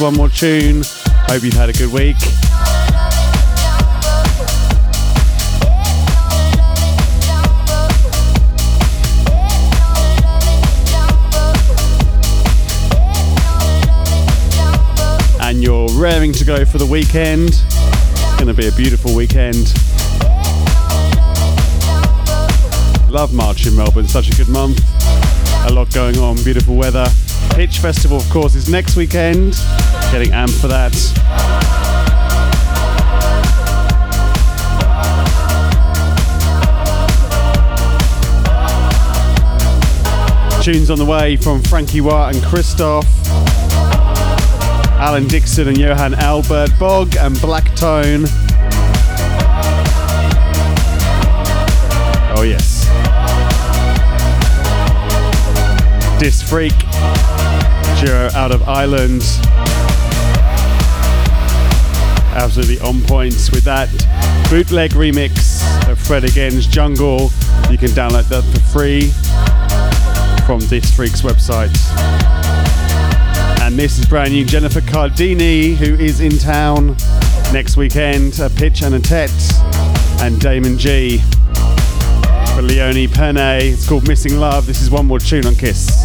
one more tune. Hope you've had a good week. And you're raring to go for the weekend. It's going to be a beautiful weekend. Love March in Melbourne, such a good month. A lot going on, beautiful weather. Pitch Festival, of course, is next weekend. Getting amped for that. Tunes on the way from Frankie Wah and Christoph, Alan Dixon and Johan Albert, Bog and Black Tone. Oh, yes. Disfreak duo out of Ireland. Absolutely on point with that bootleg remix of Fred Again's Jungle. You can download that for free from Disc Freak's website. And this is brand new Jennifer Cardini, who is in town next weekend. A pitch and a tet, and Damon Jee for Leone Penne. It's called Missing Love. This is one more tune on Kiss.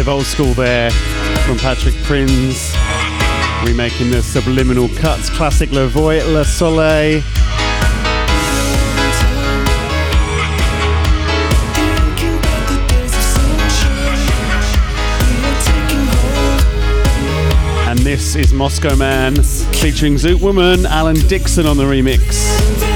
Of old school there from Patrick Prince, remaking the Subliminal Cuts classic Le Voie Le Soleil. And this is Moscow Man featuring Zoot Woman, Alan Dixon on the remix.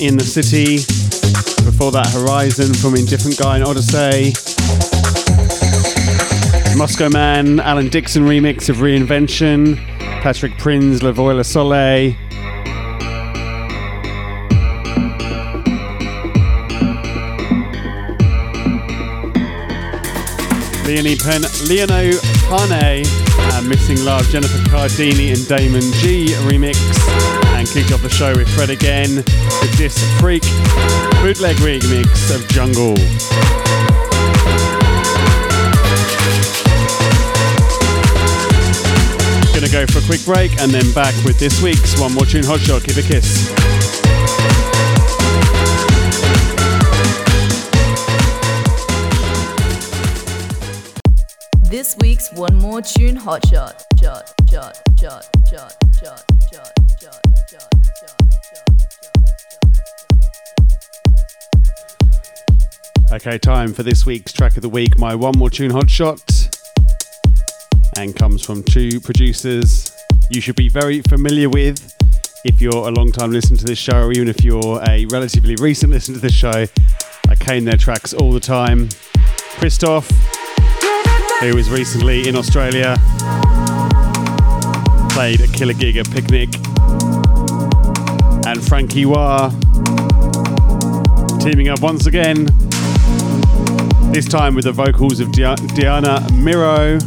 In the City. Before that, Horizon from Indifferent Guy and Odyssey. Moscow Man, Alan Dixon remix of Reinvention. Patrick Prince, La Voie Le Soleil. Leonie Pen, Leono Pane, uh, Missing Love, Jennifer Cardini and Damon Jee remix, and kicked off the show with Fred again with this freak bootleg remix of Jungle. Gonna go for a quick break and then back with this week's One More Tune Hotshot. Give a kiss. This week's One More Tune. Shot, shot, shot, shot, shot, Time for this week's track of the week. My One More Tune Hotshot. And comes from two producers you should be very familiar with if you're a long time listener to this show, or even if you're a relatively recent listener to this show. I cane their tracks all the time. Christoph, who was recently in Australia, played a killer gig at Picnic. And Frankie Wah teaming up once again, this time with the vocals of Dia- Diana Miro.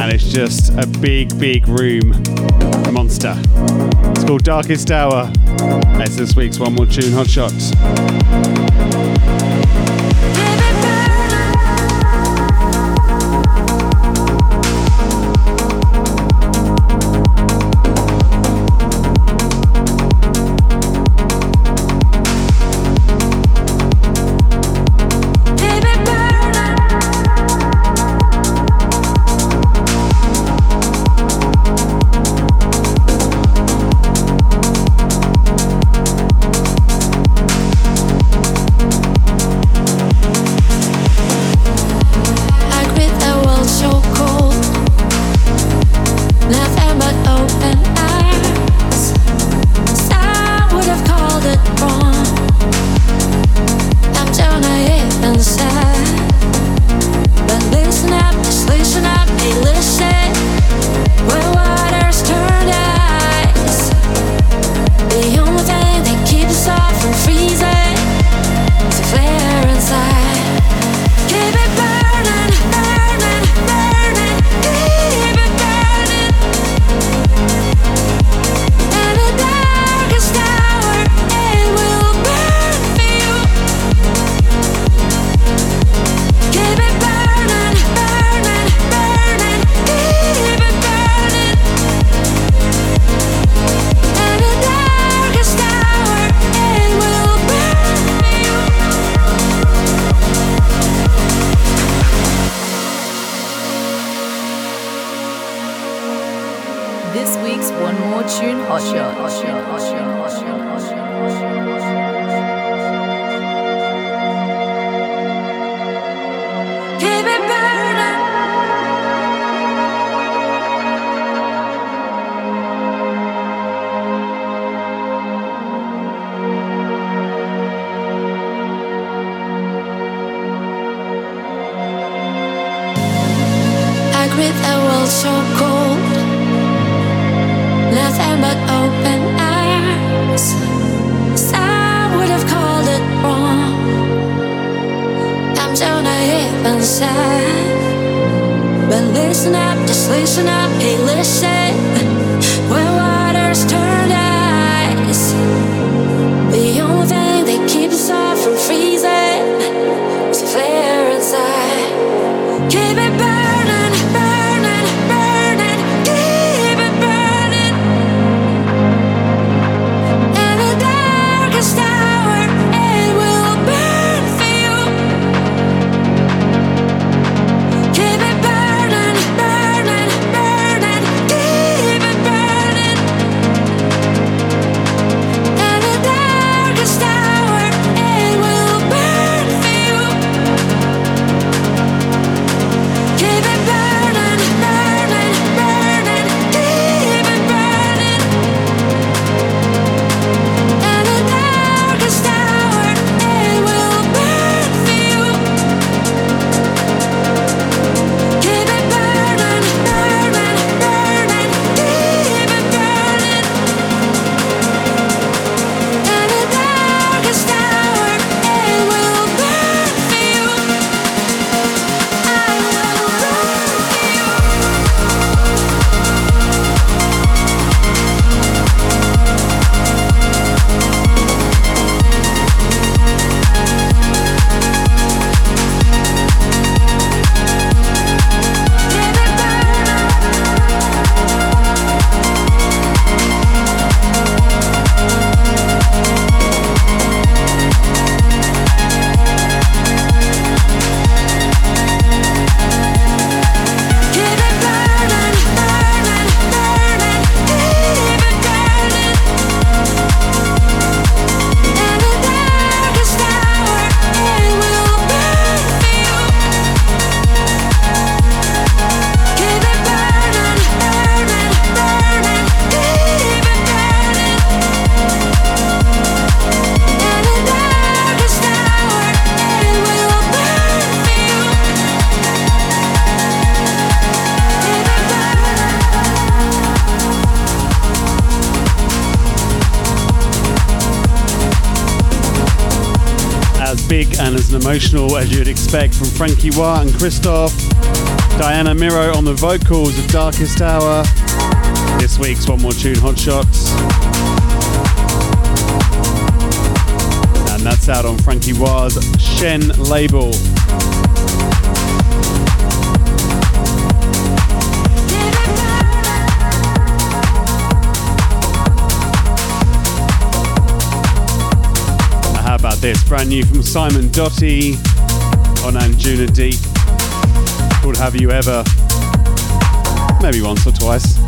And it's just a big, big room monster. It's called Darkest Hour. That's this week's One More Tune Hot Shots. Keep listen up, just listen up, it burning. Big and as emotional as you'd expect from Frankie Wah and Christoph. Diana Miro on the vocals of Darkest Hour. This week's One More Tune Hot Shots. And that's out on Frankie Wah's Shen label. This? Brand new from Simon Doty on Anjuna Deep called Have You Ever? Maybe once or twice.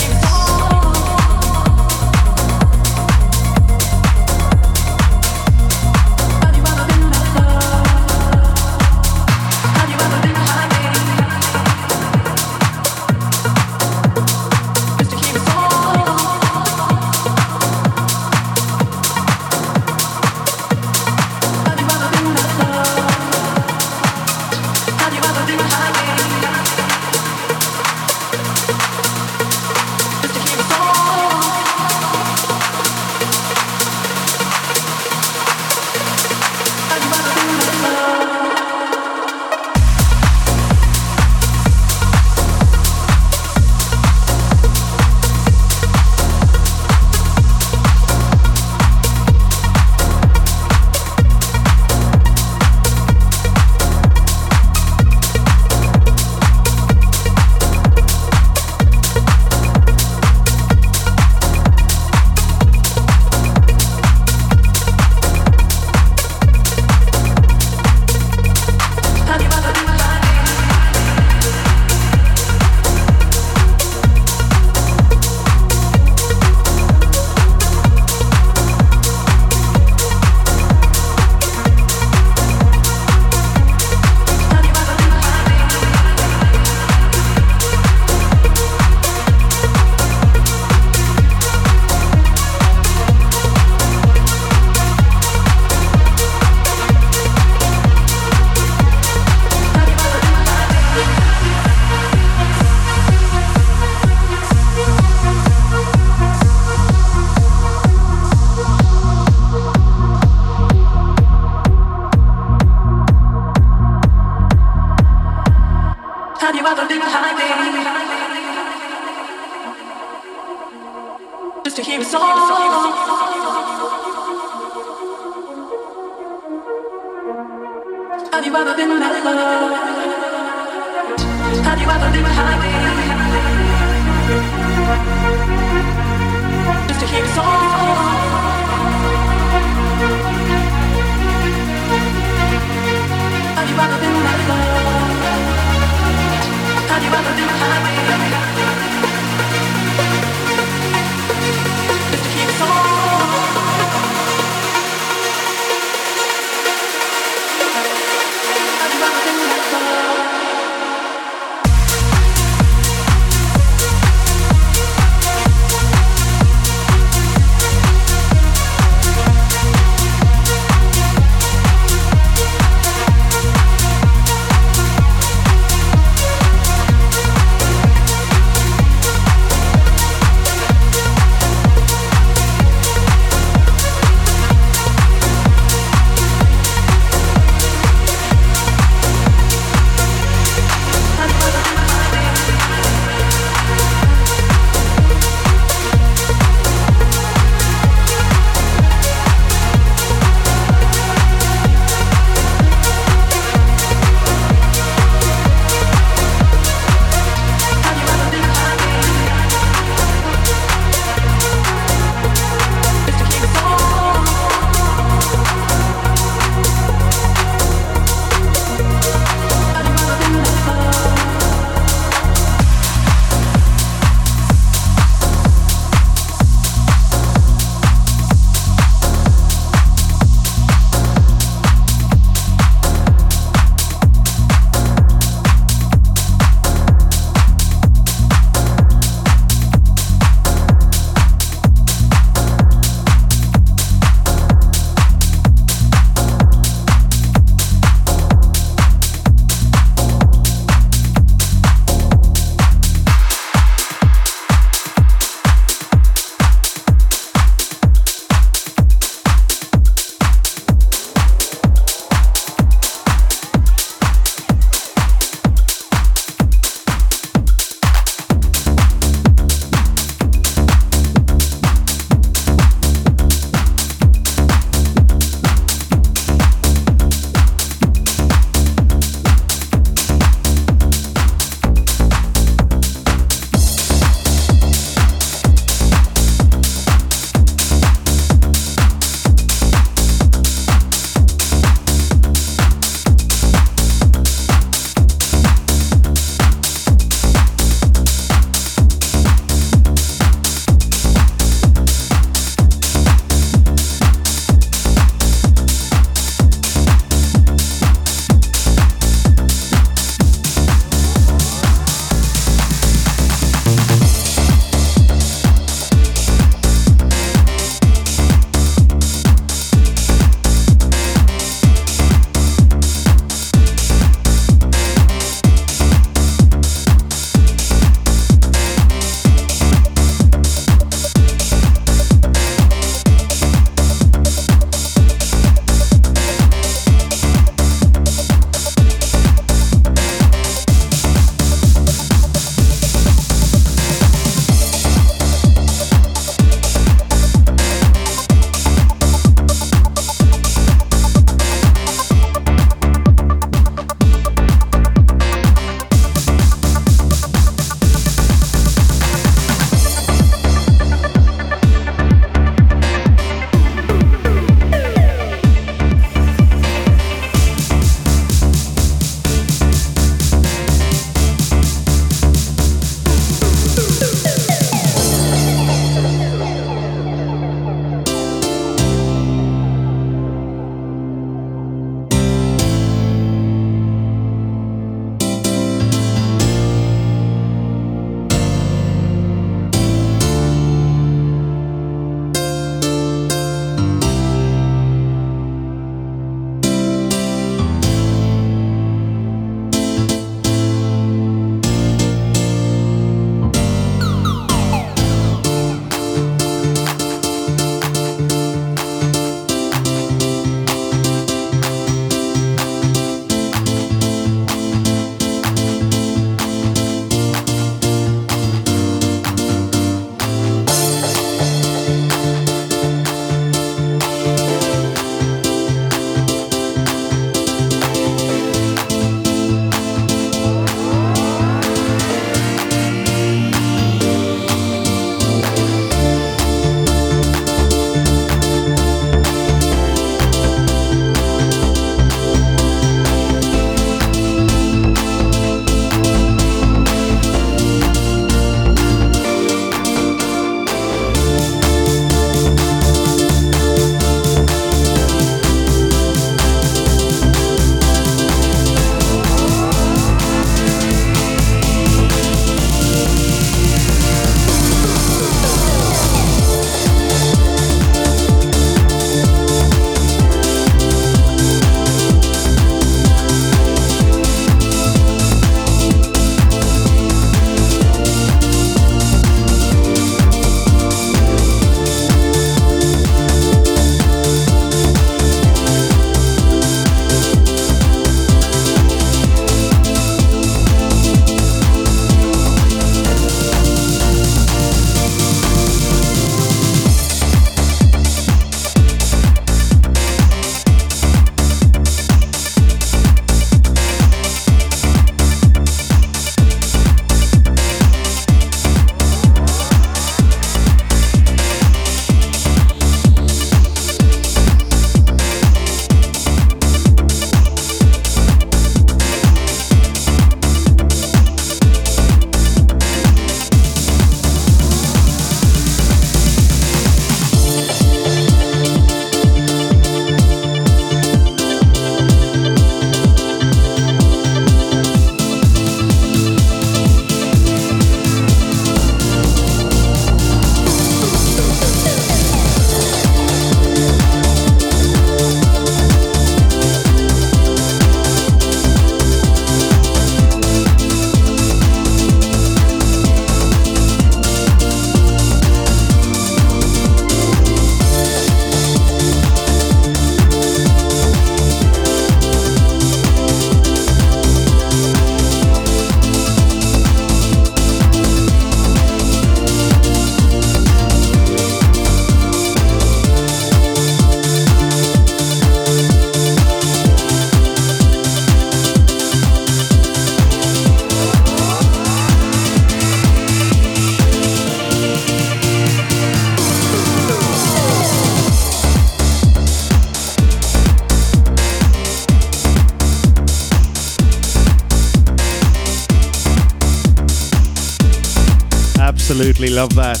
Love that.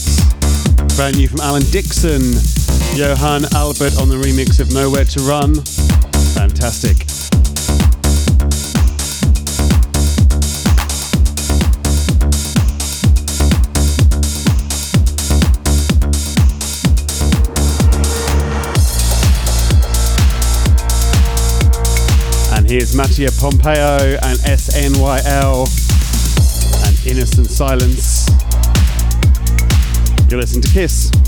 Brand new from Alan Dixon. Johan Albert on the remix of Nowhere to Run. Fantastic. And here's Mattia Pompeo and SNYL and Innocent Silence. You listen to Kiss.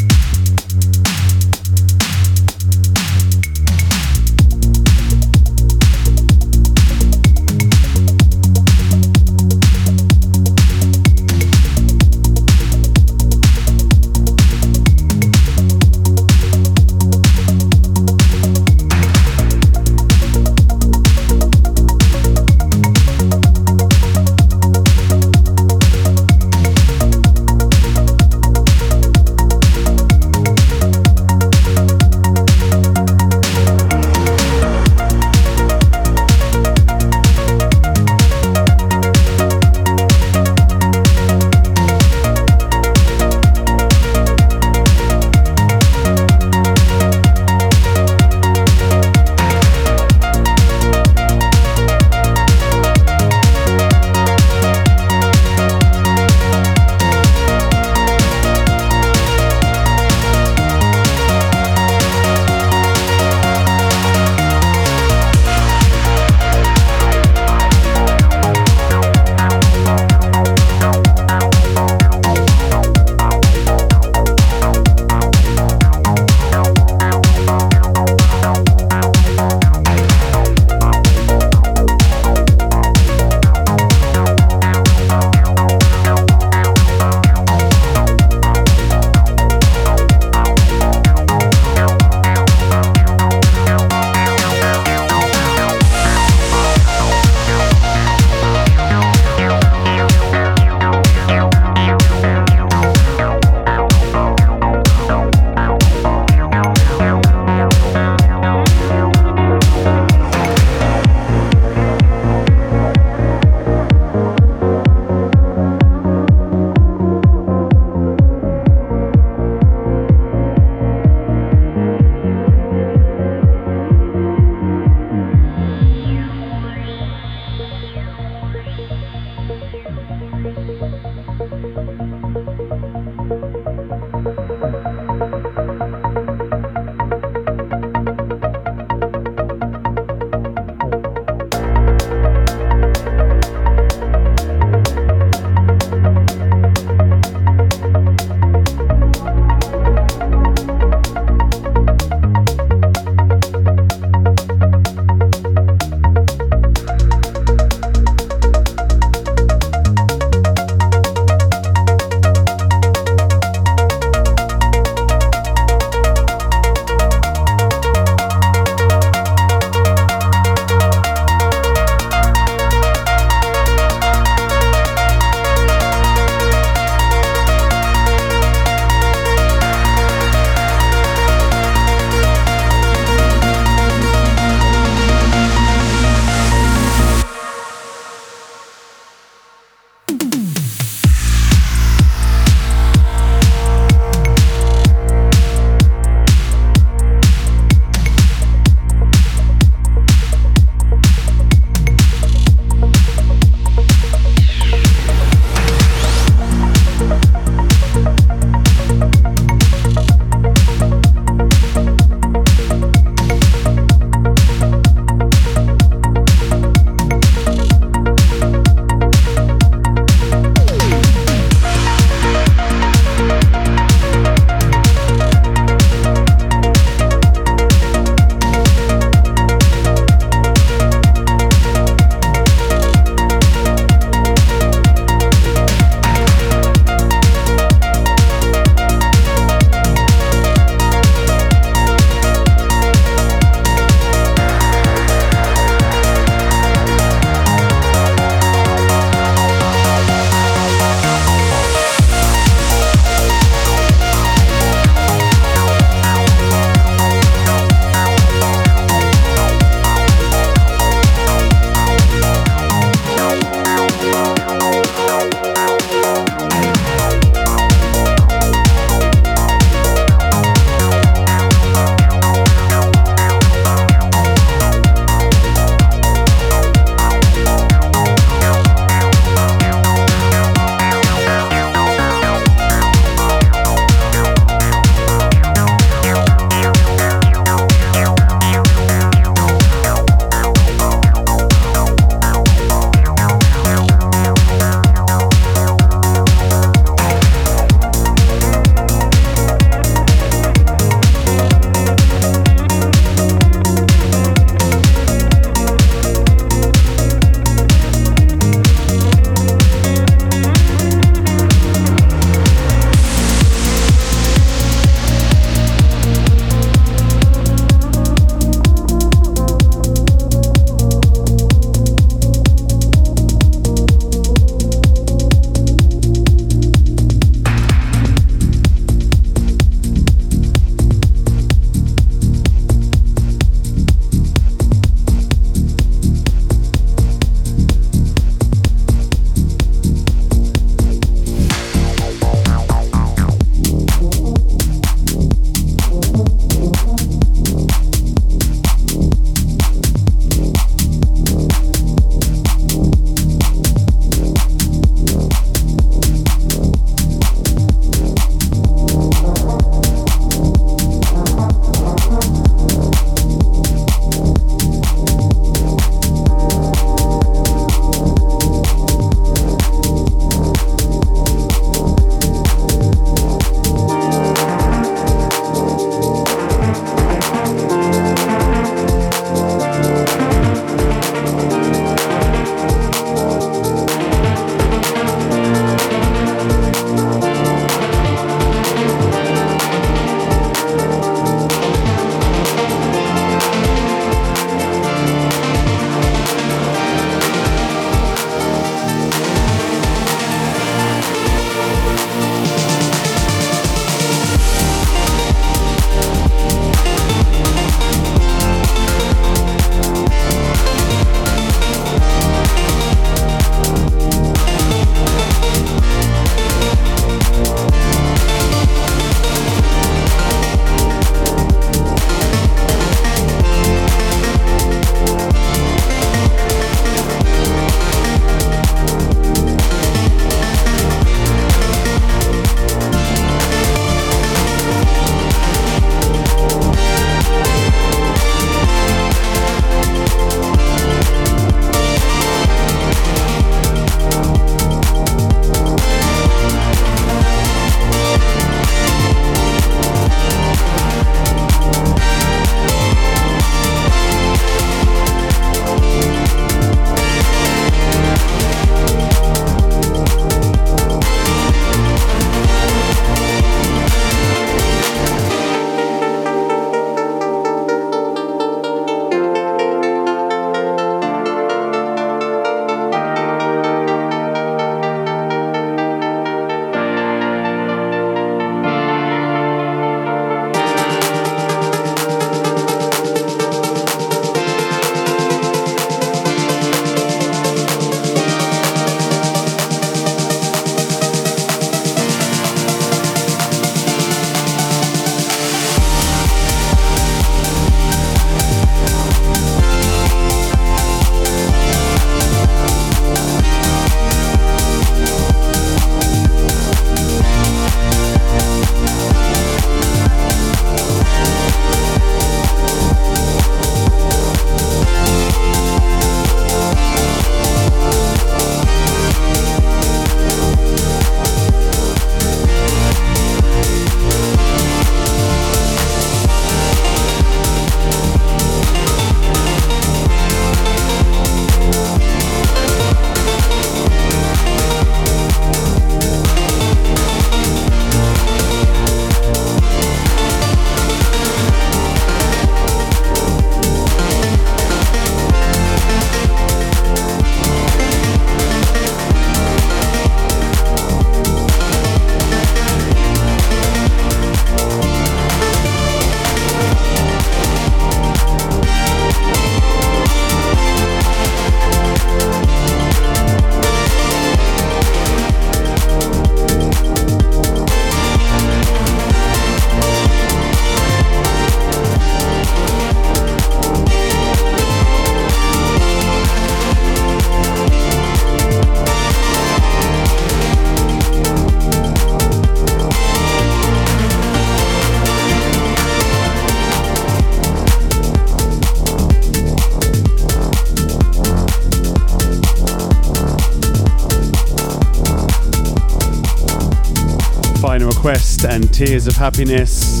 Tears of Happiness.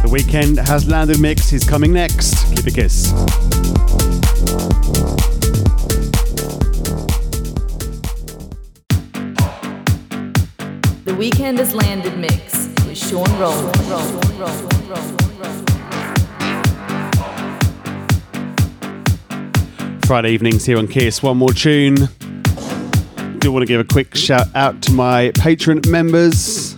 The weekend has landed mix. He's coming next. Keep a kiss. The weekend has landed mix with Shaun Rowland. Friday evenings here on Kiss. One more tune. Want to give a quick shout out to my Patreon members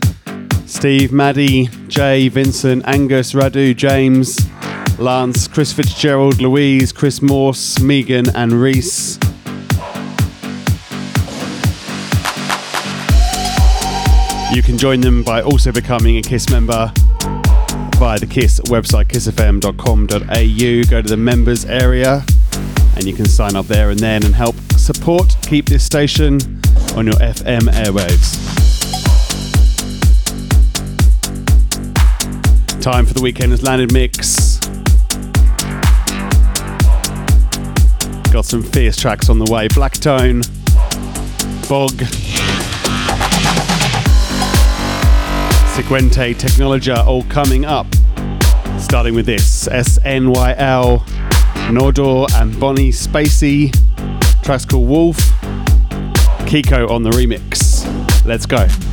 Steve, Maddie, Jay, Vincent, Angus, Radu, James, Lance, Chris Fitzgerald, Louise, Chris Morse, Megan, and Reese. You can join them by also becoming a KISS member via the KISS website, kissfm.com.au. Go to the members area and you can sign up there and then and help support keep this station on your FM airwaves. Time for the weekend has landed mix. Got some fierce tracks on the way. Blacktone, Bog, Sequente, Technologia, all coming up. Starting with this SNYL, Nordor and Bonnie Spacey. Track's called Wolf. Kiko on the remix. Let's go.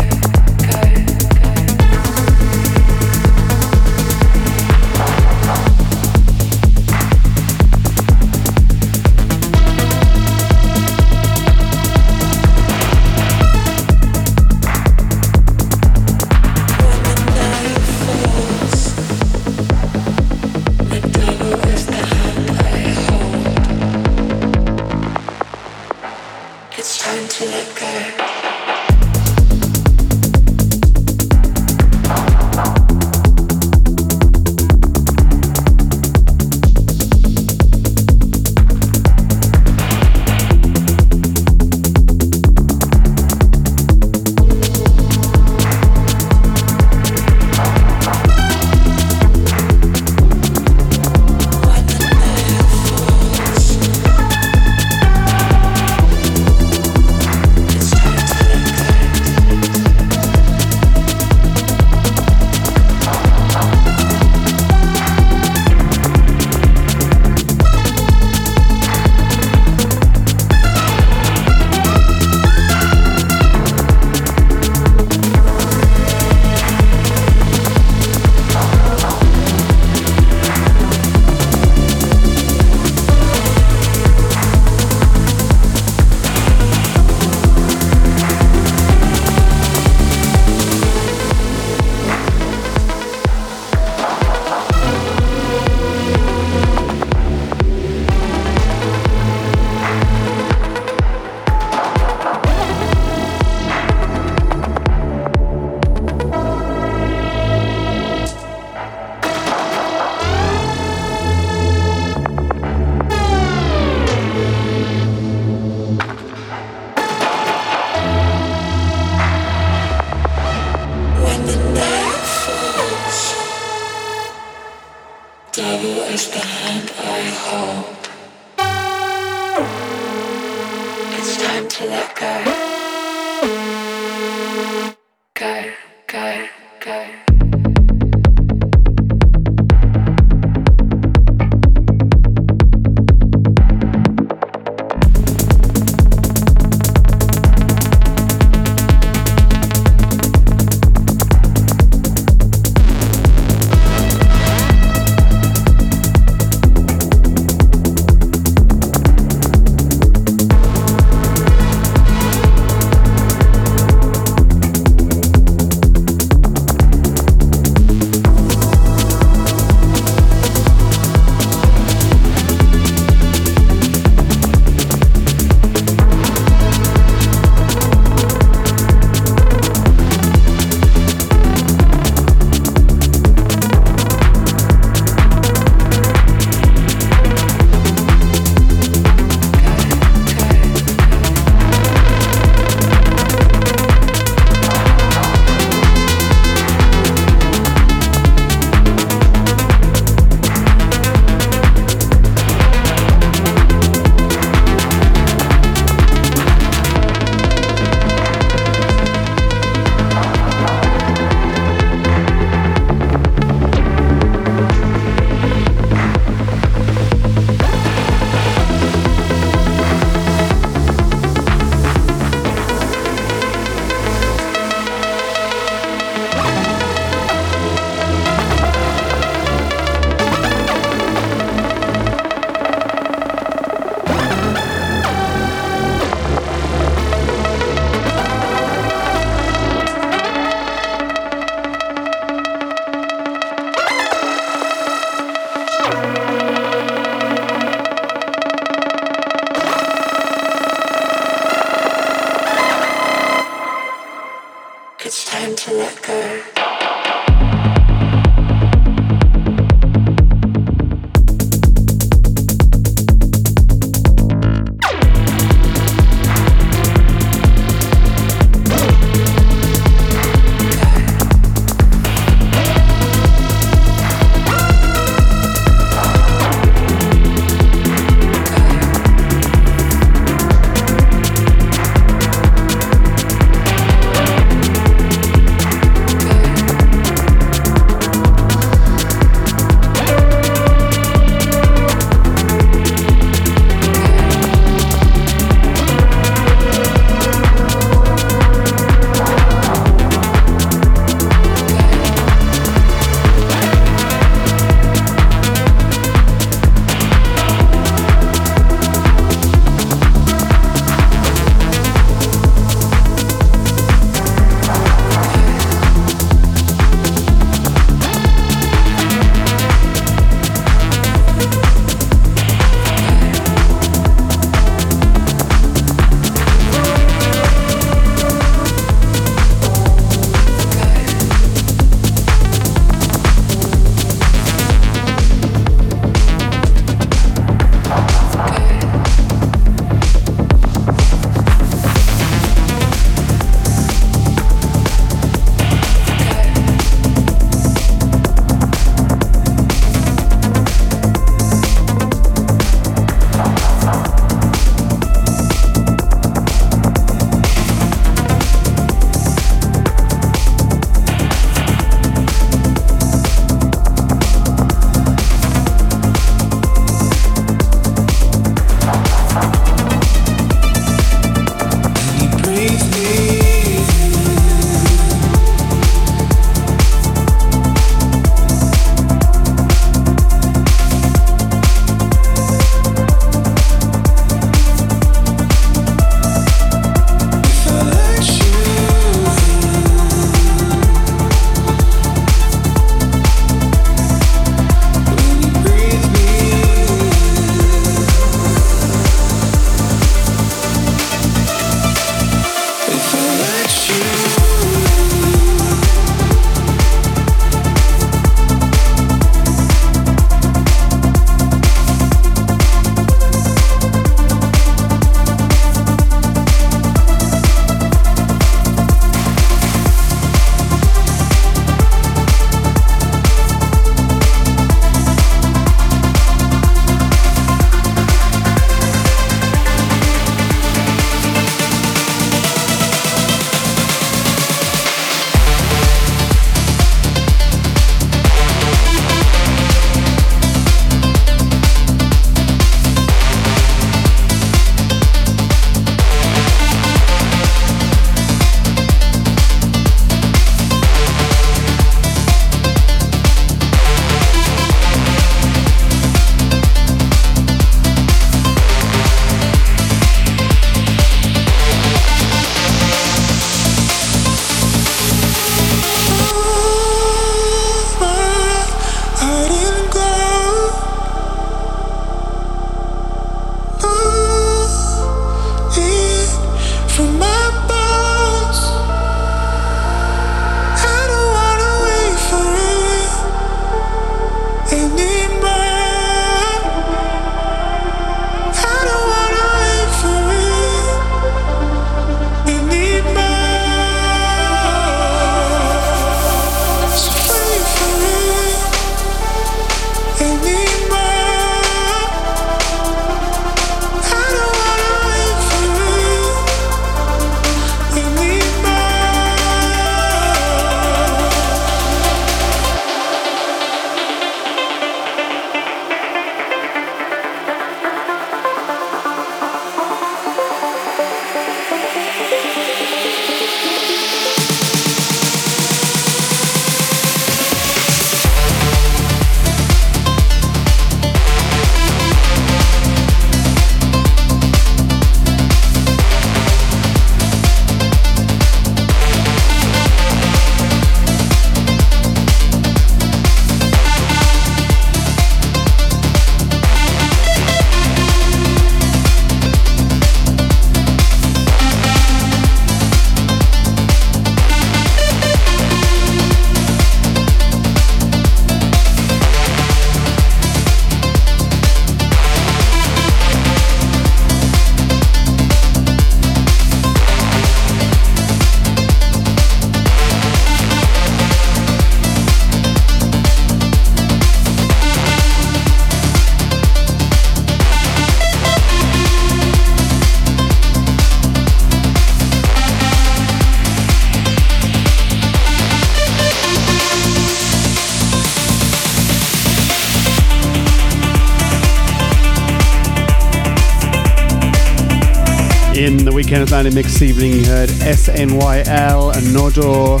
Atlantic Mix this evening, you heard SNYL and Nodor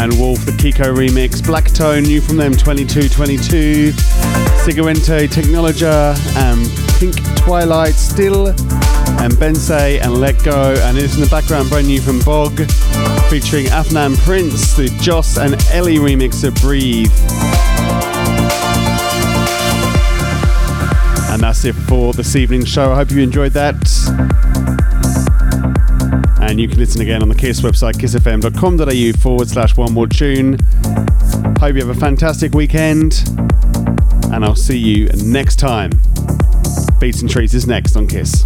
and Wolf, the Kiko remix. Blacktone, new from them 2222. Siguente, Technologia, and Pink Twilight, Still, and Bensei, and Let Go. And it's in the background, brand new from Bog, featuring Afnan Prince, the Joss and Ellie remix of Breathe. And that's it for this evening's show. I hope you enjoyed that. And you can listen again on the Kiss website, kissfm.com.au forward slash one more tune. Hope you have a fantastic weekend. And I'll see you next time. Beats and Trees is next on Kiss.